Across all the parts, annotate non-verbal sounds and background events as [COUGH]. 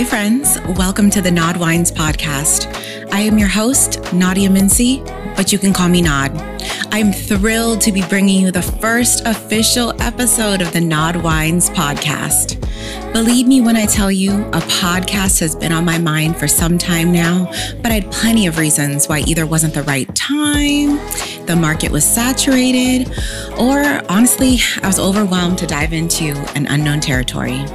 Hi, friends. Welcome to the Nad Wines podcast. I am your host, Nadia Mincy, but you can call me Nad. I'm thrilled to be bringing you the first official episode of the Nad Wines podcast. Believe me when I tell you, a podcast has been on my mind for some time now, but I had plenty of reasons why either wasn't the right time, the market was saturated, or honestly, I was overwhelmed to dive into an unknown territory.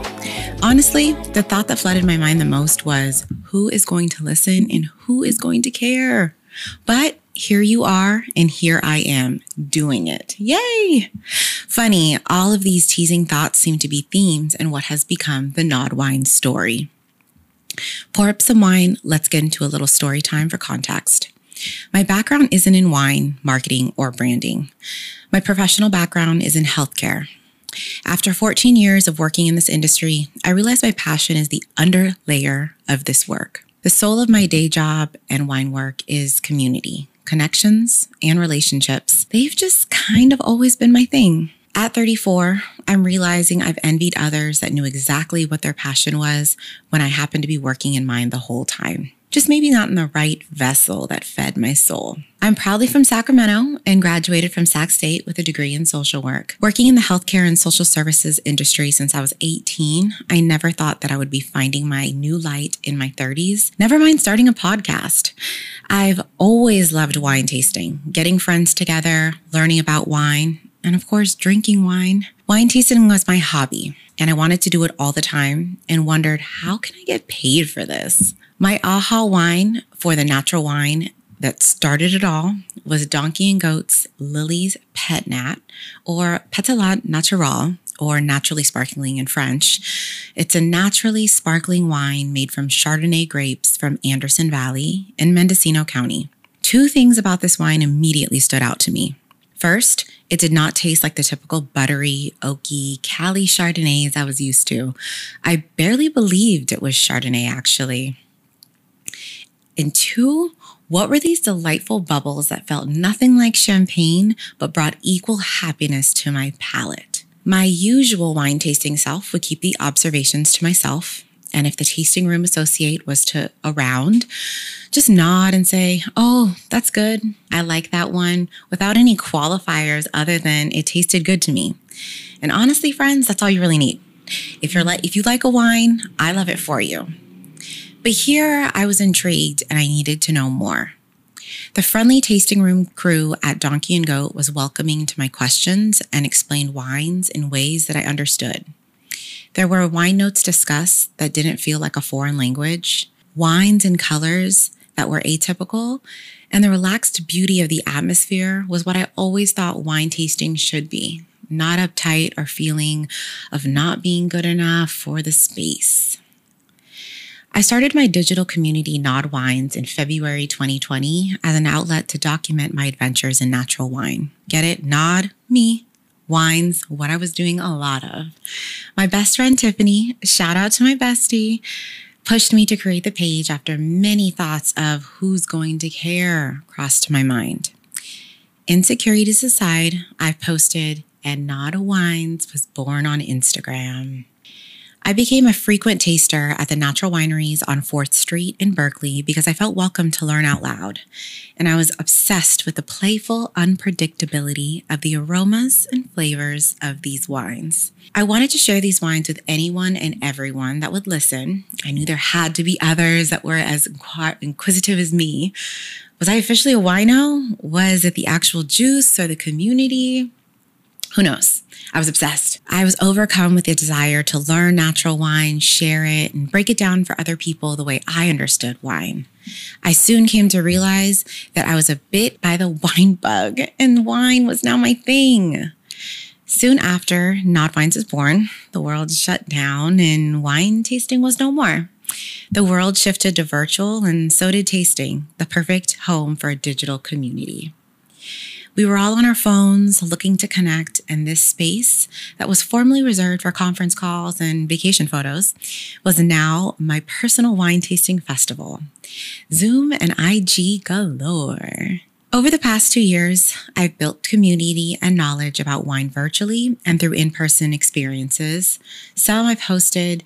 Honestly, the thought that flooded my mind the most was who is going to listen and who is going to care? But here you are, and here I am doing it. Yay! Funny, all of these teasing thoughts seem to be themes in what has become the Nad Wine story. Pour up some wine, let's get into a little story time for context. My background isn't in wine, marketing, or branding. My professional background is in healthcare. After 14 years of working in this industry, I realized my passion is the underlayer of this work. The soul of my day job and wine work is community, connections, and relationships. They've just kind of always been my thing. At 34, I'm realizing I've envied others that knew exactly what their passion was when I happened to be working in mine the whole time just maybe not in the right vessel that fed my soul. I'm proudly from Sacramento and graduated from Sac State with a degree in social work. Working in the healthcare and social services industry since I was 18, I never thought that I would be finding my new light in my 30s, never mind starting a podcast. I've always loved wine tasting, getting friends together, learning about wine, and of course, drinking wine. Wine tasting was my hobby, and I wanted to do it all the time and wondered, how can I get paid for this? My aha wine for the natural wine that started it all was Donkey and Goat's Lily's Pet Nat or Pétillant Naturel or naturally sparkling in French. It's a naturally sparkling wine made from Chardonnay grapes from Anderson Valley in Mendocino County. Two things about this wine immediately stood out to me. First, it did not taste like the typical buttery, oaky Cali Chardonnays I was used to. I barely believed it was Chardonnay, actually. And two, what were these delightful bubbles that felt nothing like champagne but brought equal happiness to my palate? My usual wine tasting self would keep the observations to myself. And if the tasting room associate was to around, just nod and say, Oh, that's good. I like that one without any qualifiers other than it tasted good to me. And honestly, friends, that's all you really need. If you're like, if you like a wine, I love it for you. But here I was intrigued and I needed to know more. The friendly tasting room crew at Donkey and Goat was welcoming to my questions and explained wines in ways that I understood. There were wine notes discussed that didn't feel like a foreign language, wines and colors that were atypical, and the relaxed beauty of the atmosphere was what I always thought wine tasting should be not uptight or feeling of not being good enough for the space. I started my digital community Nad Wines in February 2020 as an outlet to document my adventures in natural wine. Get it? Nad, me, wines, what I was doing a lot of. My best friend Tiffany, shout out to my bestie, pushed me to create the page after many thoughts of who's going to care crossed my mind. Insecurities aside, I've posted and Nad Wines was born on Instagram. I became a frequent taster at the natural wineries on 4th Street in Berkeley because I felt welcome to learn out loud. And I was obsessed with the playful unpredictability of the aromas and flavors of these wines. I wanted to share these wines with anyone and everyone that would listen. I knew there had to be others that were as inquisitive as me. Was I officially a wino? Was it the actual juice or the community? Who knows? I was obsessed. I was overcome with the desire to learn natural wine, share it, and break it down for other people the way I understood wine. I soon came to realize that I was a bit by the [LAUGHS] wine bug, and wine was now my thing. Soon after Nad Wines was born, the world shut down and wine tasting was no more. The world shifted to virtual, and so did tasting, the perfect home for a digital community. We were all on our phones looking to connect, and this space that was formerly reserved for conference calls and vacation photos was now my personal wine tasting festival. Zoom and IG galore. Over the past two years, I've built community and knowledge about wine virtually and through in person experiences. Some I've hosted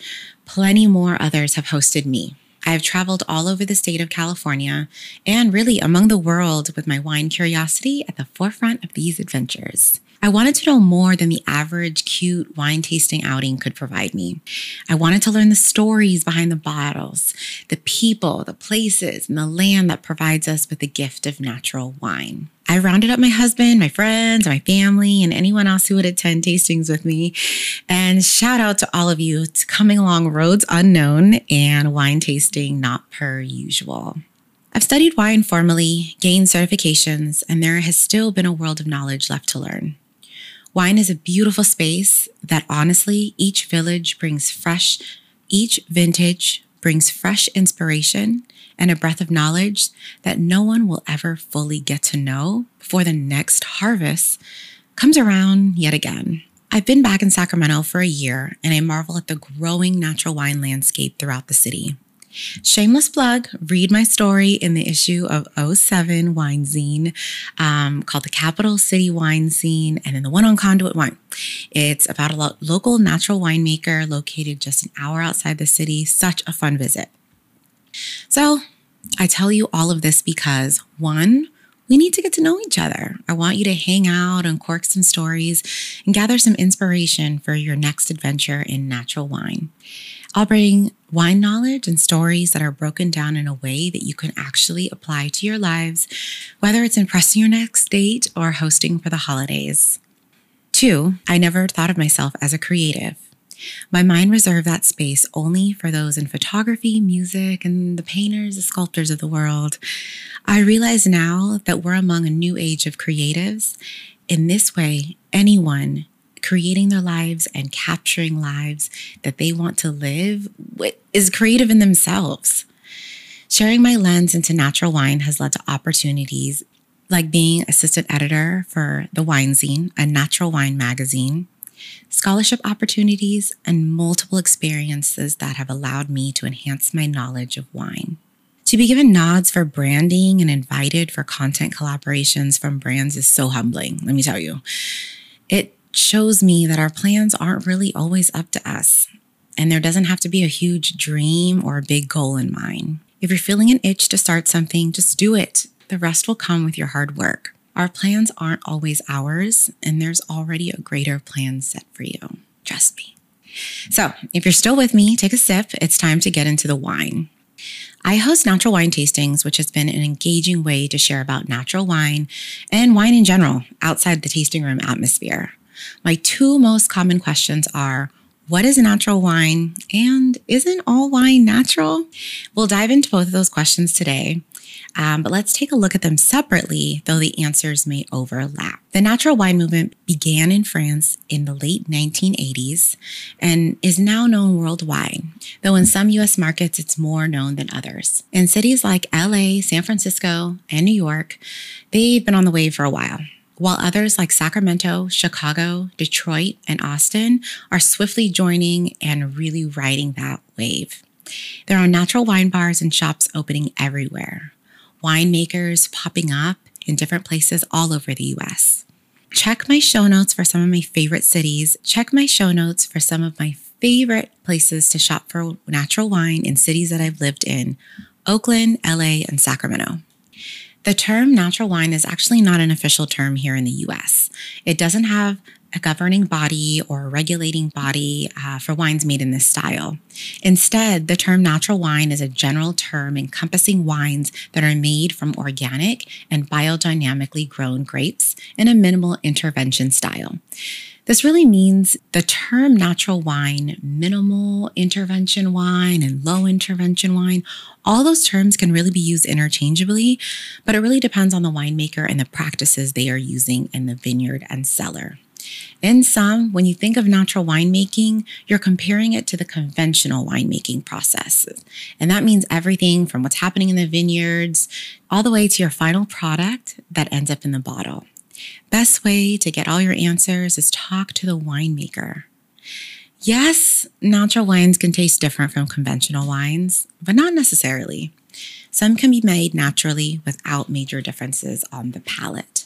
Plenty more others have hosted me. I have traveled all over the state of California and really among the world with my wine curiosity at the forefront of these adventures. I wanted to know more than the average cute wine tasting outing could provide me. I wanted to learn the stories behind the bottles, the people, the places, and the land that provides us with the gift of natural wine. I rounded up my husband, my friends, my family, and anyone else who would attend tastings with me. And shout out to all of you to coming along roads unknown and wine tasting not per usual. I've studied wine formally, gained certifications, and there has still been a world of knowledge left to learn. Wine is a beautiful space that honestly, each village brings fresh, each vintage brings fresh inspiration and a breath of knowledge that no one will ever fully get to know before the next harvest comes around yet again. I've been back in Sacramento for a year and I marvel at the growing natural wine landscape throughout the city. Shameless plug, read my story in the issue of 07 Wine Zine um, called The Capital City Wine Scene and then the one on Conduit Wine. It's about a lo- local natural winemaker located just an hour outside the city. Such a fun visit. So, I tell you all of this because one, we need to get to know each other. I want you to hang out and cork some stories and gather some inspiration for your next adventure in natural wine. I'll bring wine knowledge and stories that are broken down in a way that you can actually apply to your lives, whether it's impressing your next date or hosting for the holidays. Two, I never thought of myself as a creative. My mind reserved that space only for those in photography, music, and the painters, the sculptors of the world. I realize now that we're among a new age of creatives. In this way, anyone creating their lives and capturing lives that they want to live is creative in themselves. Sharing my lens into natural wine has led to opportunities like being assistant editor for The Wine Zine, a natural wine magazine, scholarship opportunities, and multiple experiences that have allowed me to enhance my knowledge of wine. To be given nods for branding and invited for content collaborations from brands is so humbling, let me tell you. It shows me that our plans aren't really always up to us, and there doesn't have to be a huge dream or a big goal in mind. If you're feeling an itch to start something, just do it. The rest will come with your hard work. Our plans aren't always ours, and there's already a greater plan set for you. Trust me. So, if you're still with me, take a sip. It's time to get into the wine. I host natural wine tastings, which has been an engaging way to share about natural wine and wine in general outside the tasting room atmosphere. My two most common questions are what is natural wine? And isn't all wine natural? We'll dive into both of those questions today. Um, but let's take a look at them separately, though the answers may overlap. The natural wine movement began in France in the late 1980s and is now known worldwide, though in some US markets it's more known than others. In cities like LA, San Francisco, and New York, they've been on the wave for a while while others like Sacramento, Chicago, Detroit, and Austin are swiftly joining and really riding that wave. There are natural wine bars and shops opening everywhere, winemakers popping up in different places all over the US. Check my show notes for some of my favorite cities. Check my show notes for some of my favorite places to shop for natural wine in cities that I've lived in Oakland, LA, and Sacramento. The term natural wine is actually not an official term here in the US. It doesn't have a governing body or a regulating body uh, for wines made in this style. Instead, the term natural wine is a general term encompassing wines that are made from organic and biodynamically grown grapes in a minimal intervention style. This really means the term natural wine, minimal intervention wine, and low intervention wine, all those terms can really be used interchangeably, but it really depends on the winemaker and the practices they are using in the vineyard and cellar. In sum, when you think of natural winemaking, you're comparing it to the conventional winemaking process. And that means everything from what's happening in the vineyards all the way to your final product that ends up in the bottle. Best way to get all your answers is talk to the winemaker. Yes, natural wines can taste different from conventional wines, but not necessarily. Some can be made naturally without major differences on the palate.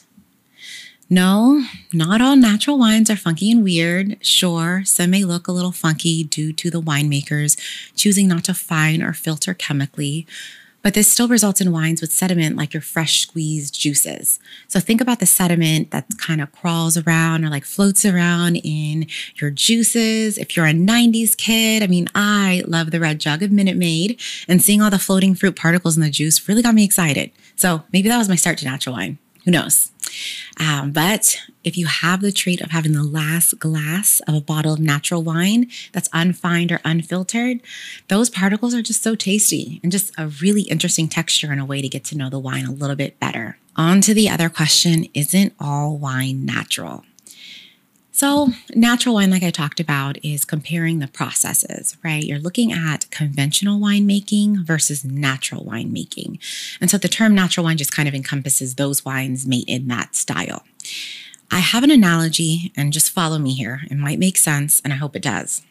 No, not all natural wines are funky and weird. Sure, some may look a little funky due to the winemakers choosing not to fine or filter chemically, but this still results in wines with sediment like your fresh squeezed juices. So think about the sediment that kind of crawls around or like floats around in your juices. If you're a 90s kid, I mean, I love the red jug of Minute Maid, and seeing all the floating fruit particles in the juice really got me excited. So maybe that was my start to natural wine. Who knows? Um, but if you have the treat of having the last glass of a bottle of natural wine that's unfined or unfiltered, those particles are just so tasty and just a really interesting texture and a way to get to know the wine a little bit better. On to the other question Isn't all wine natural? So, natural wine, like I talked about, is comparing the processes, right? You're looking at conventional winemaking versus natural winemaking. And so the term natural wine just kind of encompasses those wines made in that style. I have an analogy, and just follow me here. It might make sense, and I hope it does.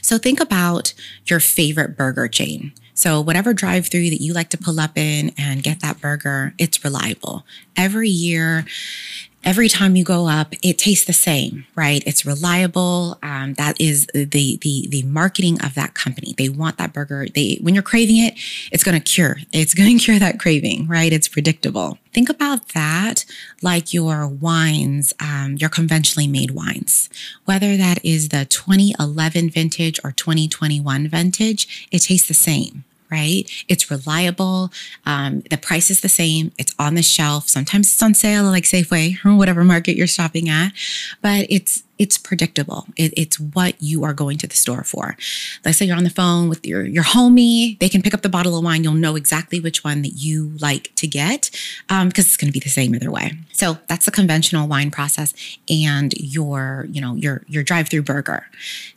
So, think about your favorite burger chain. So, whatever drive through that you like to pull up in and get that burger, it's reliable. Every year, every time you go up, it tastes the same, right? It's reliable. Um, that is the the the marketing of that company. They want that burger. They when you're craving it, it's going to cure. It's [LAUGHS] going to cure that craving, right? It's predictable. Think about that like your wines, um, your conventionally made wines. Whether that is the 2011 vintage or 2021 vintage, it tastes the same right? It's reliable. Um, the price is the same. It's on the shelf. Sometimes it's on sale, like Safeway or whatever market you're shopping at, but it's it's predictable. It, it's what you are going to the store for. Let's say you're on the phone with your your homie. They can pick up the bottle of wine. You'll know exactly which one that you like to get because um, it's going to be the same either way. So that's the conventional wine process and your you know your your drive through burger.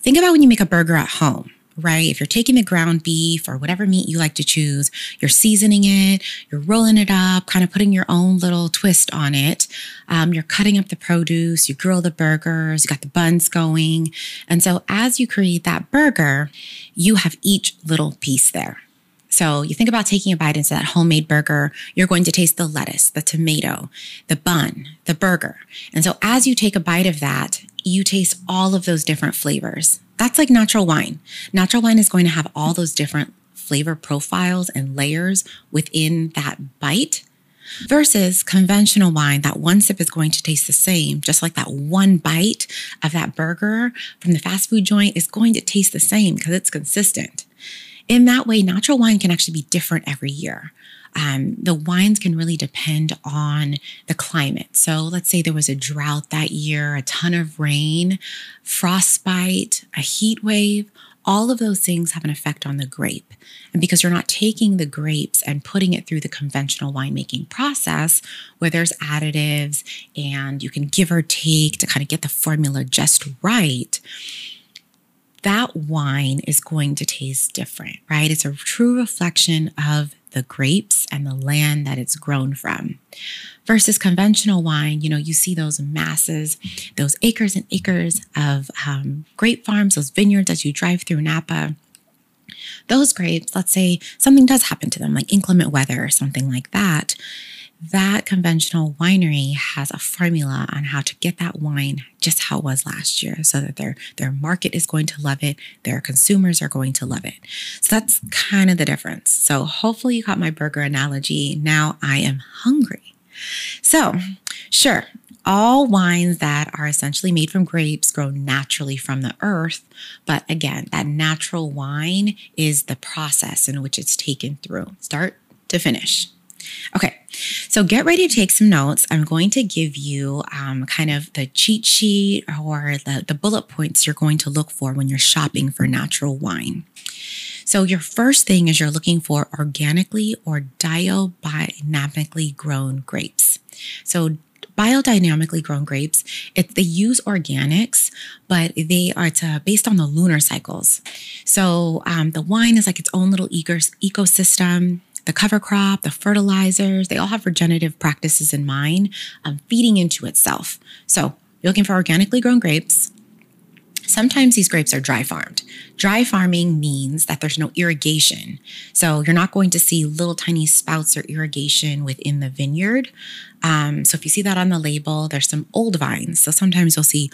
Think about when you make a burger at home right? If you're taking the ground beef or whatever meat you like to choose, you're seasoning it, you're rolling it up, kind of putting your own little twist on it. Um, you're cutting up the produce, you grill the burgers, you got the buns going. And so as you create that burger, you have each little piece there. So you think about taking a bite into that homemade burger, you're going to taste the lettuce, the tomato, the bun, the burger. And so as you take a bite of that, you taste all of those different flavors. That's like natural wine. Natural wine is going to have all those different flavor profiles and layers within that bite versus conventional wine. That one sip is going to taste the same, just like that one bite of that burger from the fast food joint is going to taste the same because it's consistent. In that way, natural wine can actually be different every year. Um, the wines can really depend on the climate. So let's say there was a drought that year, a ton of rain, frostbite, a heat wave. All of those things have an effect on the grape. And because you're not taking the grapes and putting it through the conventional winemaking process where there's additives and you can give or take to kind of get the formula just right, that wine is going to taste different, right? It's a true reflection of the grapes and the land that it's grown from. Versus conventional wine, you know, you see those masses, those acres and acres of um, grape farms, those vineyards as you drive through Napa. Those grapes, let's say something does happen to them, like inclement weather or something like that that conventional winery has a formula on how to get that wine just how it was last year so that their their market is going to love it their consumers are going to love it so that's kind of the difference so hopefully you caught my burger analogy now i am hungry so sure all wines that are essentially made from grapes grow naturally from the earth. But again, that natural wine is the process in which it's taken through, start to finish. Okay, so get ready to take some notes. I'm going to give you um, kind of the cheat sheet or the, the bullet points you're going to look for when you're shopping for natural wine. So, your first thing is you're looking for organically or biodynamically grown grapes. So, biodynamically grown grapes, it, they use organics, but they are to, based on the lunar cycles. So um, the wine is like its own little ecosystem the cover crop, the fertilizers, they all have regenerative practices in mind, um, feeding into itself. So you're looking for organically grown grapes. Sometimes these grapes are dry farmed. Dry farming means that there's no irrigation. So you're not going to see little tiny spouts or irrigation within the vineyard. Um, so if you see that on the label, there's some old vines. So sometimes you'll see,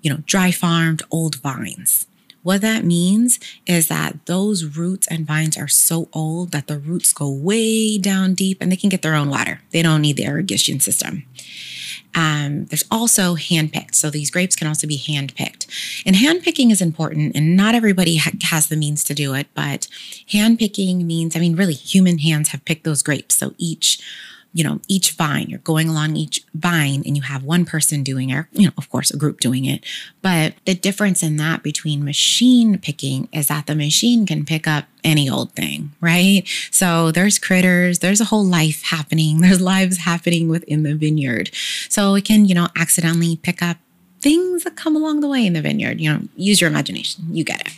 you know, dry farmed old vines. What that means is that those roots and vines are so old that the roots go way down deep and they can get their own water. They don't need the irrigation system. Um, there's also handpicked. So these grapes can also be handpicked. And handpicking is important, and not everybody ha- has the means to do it, but handpicking means, I mean, really, human hands have picked those grapes. So each you know, each vine, you're going along each vine and you have one person doing it, you know, of course, a group doing it. But the difference in that between machine picking is that the machine can pick up any old thing, right? So there's critters, there's a whole life happening, [LAUGHS] there's lives happening within the vineyard. So it can, you know, accidentally pick up things that come along the way in the vineyard. You know, use your imagination, you get it.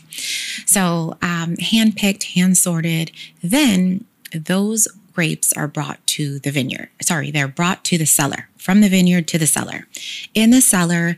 So, um, hand picked, hand sorted, then those grapes are brought to the vineyard. Sorry, they're brought to the cellar, from the vineyard to the cellar. In the cellar,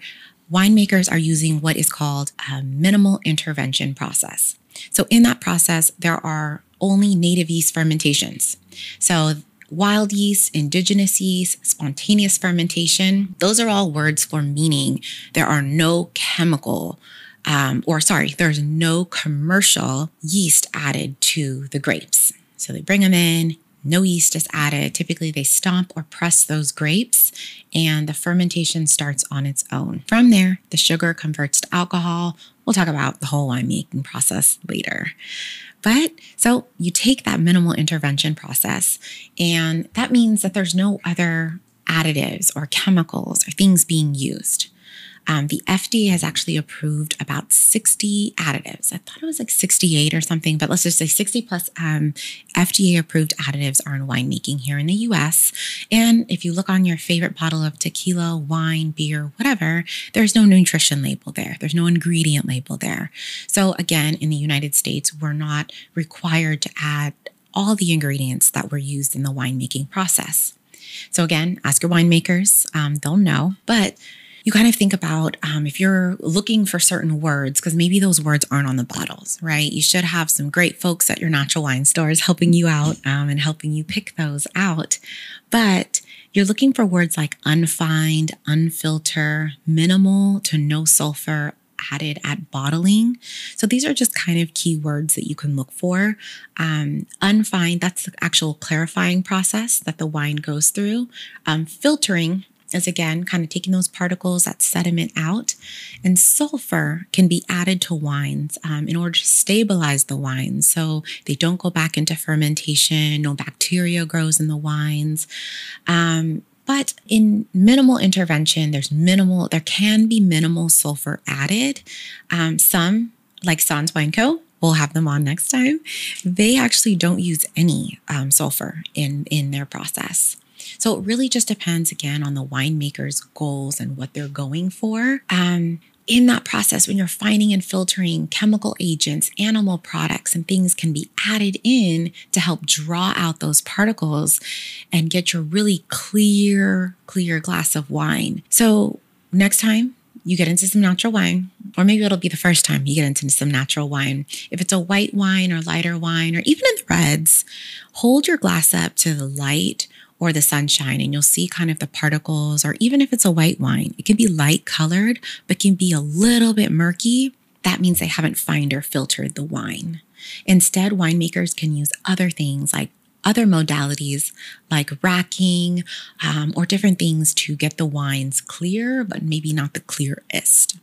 winemakers are using what is called a minimal intervention process. So, in that process, there are only native yeast fermentations. So, wild yeast, indigenous yeast, spontaneous fermentation, those are all words for meaning there are no chemical um, or sorry, there's no commercial yeast added to the grapes. So they bring them in, no yeast is added. Typically, they stomp or press those grapes, and the fermentation starts on its own. From there, the sugar converts to alcohol. We'll talk about the whole winemaking process later. But so you take that minimal intervention process, and that means that there's no other additives or chemicals or things being used. Um, the FDA has actually approved about 60 additives. I thought it was like 68 or something, but let's just say 60 plus um, FDA approved additives are in winemaking here in the US. And if you look on your favorite bottle of tequila, wine, beer, whatever, there's no nutrition label there, there's no ingredient label there. So, again, in the United States, we're not required to add all the ingredients that were used in the winemaking process. So, again, ask your winemakers, um, they'll know. But you kind of think about um, if you're looking for certain words, because maybe those words aren't on the bottles, right? You should have some great folks at your natural wine stores helping you out um, and helping you pick those out. But you're looking for words like unfined, unfilter, minimal to no sulfur, added at bottling. So these are just kind of key words that you can look for. Um, unfined, that's the actual clarifying process that the wine goes through. Um, filtering is again kind of taking those particles, that sediment out. And sulfur can be added to wines um, in order to stabilize the wines so they don't go back into fermentation, no bacteria grows in the wines. Um, but in minimal intervention, there's minimal, there can be minimal sulfur added. Um, some, like Sans Wine Co., we'll have them on next time. They actually don't use any um, sulfur in in their process. So it really just depends again on the winemaker's goals and what they're going for. Um, in that process, when you're finding and filtering chemical agents, animal products, and things can be added in to help draw out those particles and get your really clear, clear glass of wine. So, next time you get into some natural wine, or maybe it'll be the first time you get into some natural wine. If it's a white wine or lighter wine, or even in the reds, hold your glass up to the light or the sunshine and you'll see kind of the particles, or even if it's a white wine, it can be light colored, but can be a little bit murky. That means they haven't fined or filtered the wine. Instead, winemakers can use other things like other modalities like racking um, or different things to get the wines clear, but maybe not the clearest.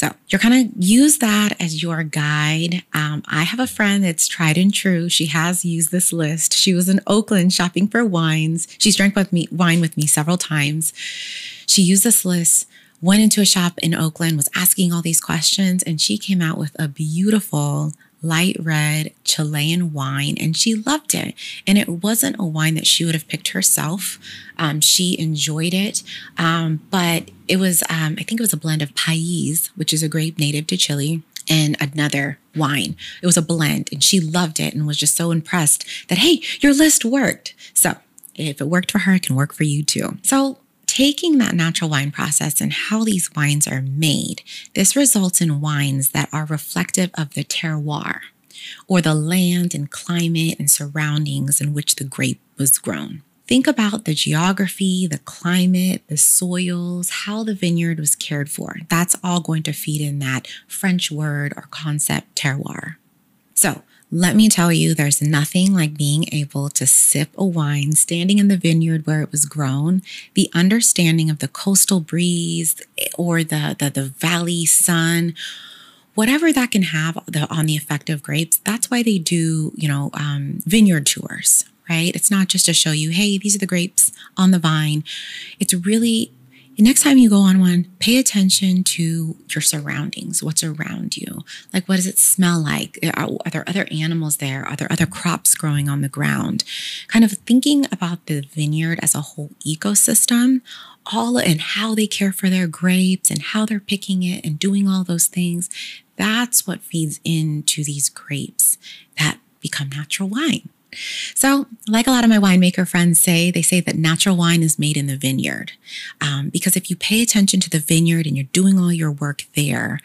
So you're going to use that as your guide. Um, I have a friend that's tried and true. She has used this list. She was in Oakland shopping for wines. She's drank with me wine with me several times. She used this list went into a shop in Oakland, was asking all these questions, and she came out with a beautiful light red Chilean wine, and she loved it. And it wasn't a wine that she would have picked herself. Um, she enjoyed it, um, but it was, um, I think it was a blend of Pais, which is a grape native to Chile, and another wine. It was a blend, and she loved it and was just so impressed that, hey, your list worked. So if it worked for her, it can work for you too. So taking that natural wine process and how these wines are made, this results in wines that are reflective of the terroir or the land and climate and surroundings in which the grape was grown. Think about the geography, the climate, the soils, how the vineyard was cared for. That's all going to feed in that French word or concept terroir. So, let me tell you, there's nothing like being able to sip a wine standing in the vineyard where it was grown. The understanding of the coastal breeze or the, the, the valley sun, whatever that can have on the effect of grapes, that's why they do, you know, um, vineyard tours, right? It's not just to show you, hey, these are the grapes on the vine. It's really next time you go on one, pay attention to your surroundings, what's around you. Like, what does it smell like? Are, are, there other animals there? Are there other crops growing on the ground? Kind of thinking about the vineyard as a whole ecosystem, all and how they care for their grapes and how they're picking it and doing all those things. That's what feeds into these grapes that become natural wine. So, like a lot of my winemaker friends say, they say that natural wine is made in the vineyard. Um, because if you pay attention to the vineyard and you're doing all your work there,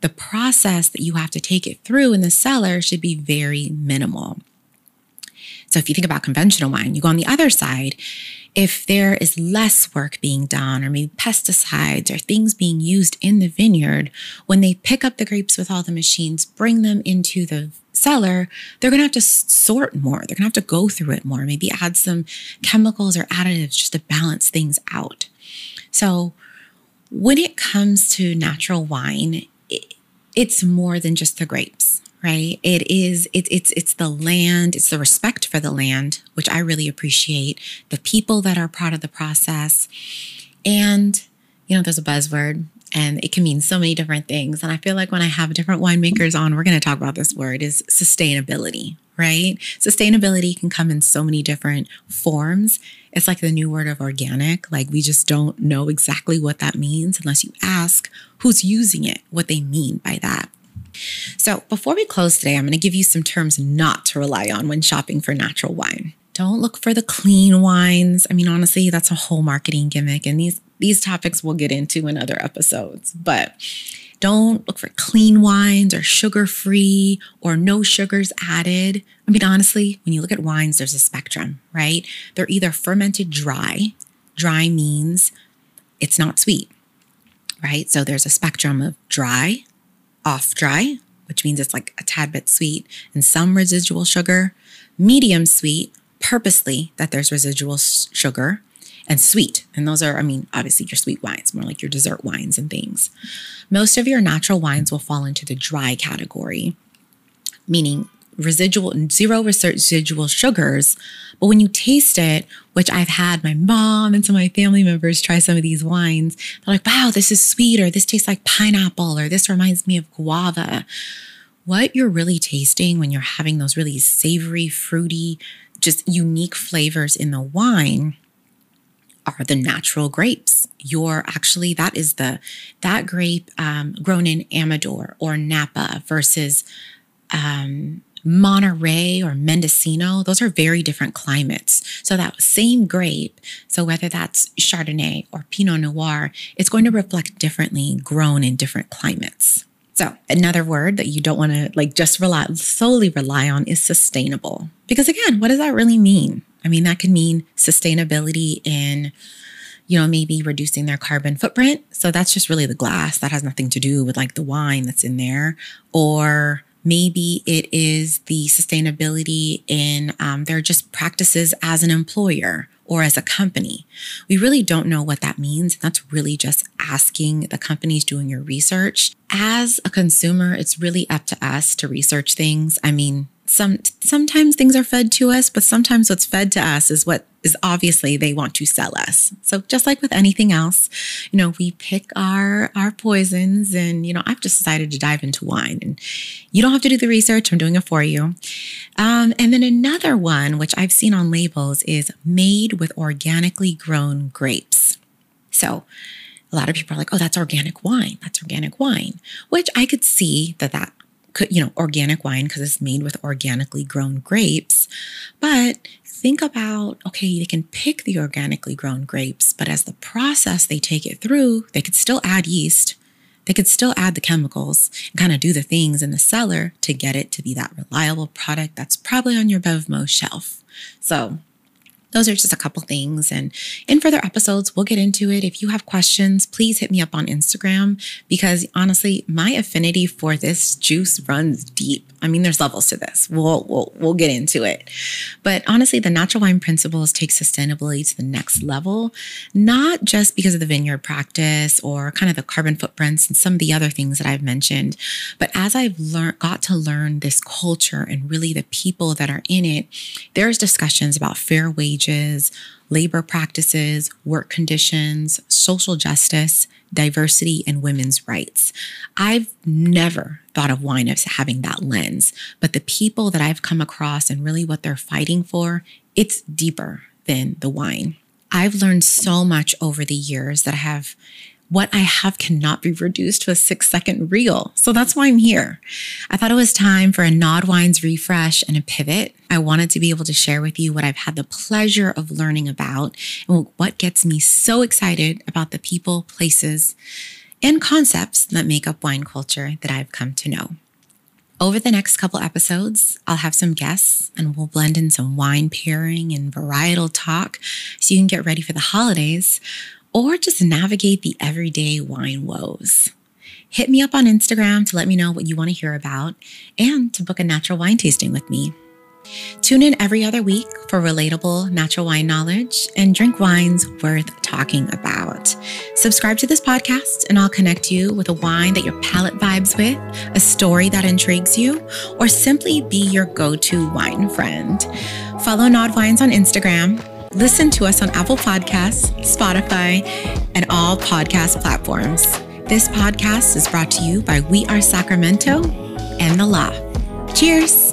the process that you have to take it through in the cellar should be very minimal. So, if you think about conventional wine, you go on the other side, if there is less work being done, or maybe pesticides or things being used in the vineyard, when they pick up the grapes with all the machines, bring them into the cellar, they're going to have to sort more. They're going to have to go through it more, maybe add some chemicals or additives just to balance things out. So, when it comes to natural wine, it, it's more than just the grapes, right? It is it, it's it's the land, it's the respect for the land, which I really appreciate, the people that are part of the process. And you know, there's a buzzword and it can mean so many different things. And I feel like when I have different winemakers on, we're going to talk about this word is sustainability, right? Sustainability can come in so many different forms. It's like the new word of organic. Like we just don't know exactly what that means unless you ask who's using it, what they mean by that. So before we close today, I'm going to give you some terms not to rely on when shopping for natural wine. Don't look for the clean wines. I mean, honestly, that's a whole marketing gimmick. And these these topics we'll get into in other episodes. But don't look for clean wines or sugar free or no sugars added. I mean, honestly, when you look at wines, there's a spectrum, right? They're either fermented dry, dry means it's not sweet, right? So there's a spectrum of dry, off dry, which means it's like a tad bit sweet and some residual sugar, medium sweet, purposely that there's residual sugar, and sweet. And those are, I mean, obviously your sweet wines, more like your dessert wines and things. Most of your natural wines will fall into the dry category, meaning residual zero residual sugars. But when you taste it, which I've had my mom and some of my family members try some of these wines, they're like, wow, this is sweet, or this tastes like pineapple, or this reminds me of guava. What you're really tasting when you're having those really savory, fruity, just unique flavors in the wine are the natural grapes. You're actually, that is the, that grape um, grown in Amador or Napa versus um, Monterey or Mendocino, those are very different climates. So that same grape, so whether that's Chardonnay or Pinot Noir, it's going to reflect differently grown in different climates. So another word that you don't want to like just rely solely rely on is sustainable. Because again, what does that really mean? I mean, that could mean sustainability in, you know, maybe reducing their carbon footprint. So that's just really the glass. That has nothing to do with like the wine that's in there. Or maybe it is the sustainability in um, their just practices as an employer or as a company. We really don't know what that means. That's really just asking the companies doing your research. As a consumer, it's really up to us to research things. I mean, some sometimes things are fed to us, but sometimes what's fed to us is what is obviously they want to sell us. So just like with anything else, you know, we pick our our poisons and you know, I've just decided to dive into wine and you don't have to do the research, I'm doing it for you. Um, and then another one which I've seen on labels is made with organically grown grapes. So a lot of people are like, oh, that's organic wine. That's organic wine, which I could see that that could, you know, organic wine because it's made with organically grown grapes. But think about okay, they can pick the organically grown grapes, but as the process they take it through, they could still add yeast. They could still add the chemicals and kind of do the things in the cellar to get it to be that reliable product that's probably on your BevMo shelf. So those are just a couple things. And in further episodes, we'll get into it. If you have questions, please hit me up on Instagram because honestly, my affinity for this juice runs deep. I mean, there's levels to this. We'll we'll we'll get into it. But honestly, the natural wine principles take sustainability to the next level, not just because of the vineyard practice or kind of the carbon footprints and some of the other things that I've mentioned, but as I've learned got to learn this culture and really the people that are in it, there's discussions about fair wages, labor practices, work conditions, social justice, diversity, and women's rights. I've never thought of wine as having that lens, but the people that I've come across and really what they're fighting for, it's deeper than the wine. I've learned so much over the years that I have what I have cannot be reduced to a six second reel. So that's why I'm here. I thought it was time for a Nad Wines refresh and a pivot. I wanted to be able to share with you what I've had the pleasure of learning about and what gets me so excited about the people, places, and concepts that make up wine culture that I've come to know. Over the next couple episodes, I'll have some guests and we'll blend in some wine pairing and varietal talk so you can get ready for the holidays or just navigate the everyday wine woes. Hit me up on Instagram to let me know what you want to hear about and to book a natural wine tasting with me. Tune in every other week for relatable natural wine knowledge and drink wines worth talking about. Subscribe to this podcast, and I'll connect you with a wine that your palate vibes with, a story that intrigues you, or simply be your go to wine friend. Follow Nad Wines on Instagram Listen to us on Apple Podcasts, Spotify, and all podcast platforms. This podcast is brought to you by We Are Sacramento and The Loft. Cheers.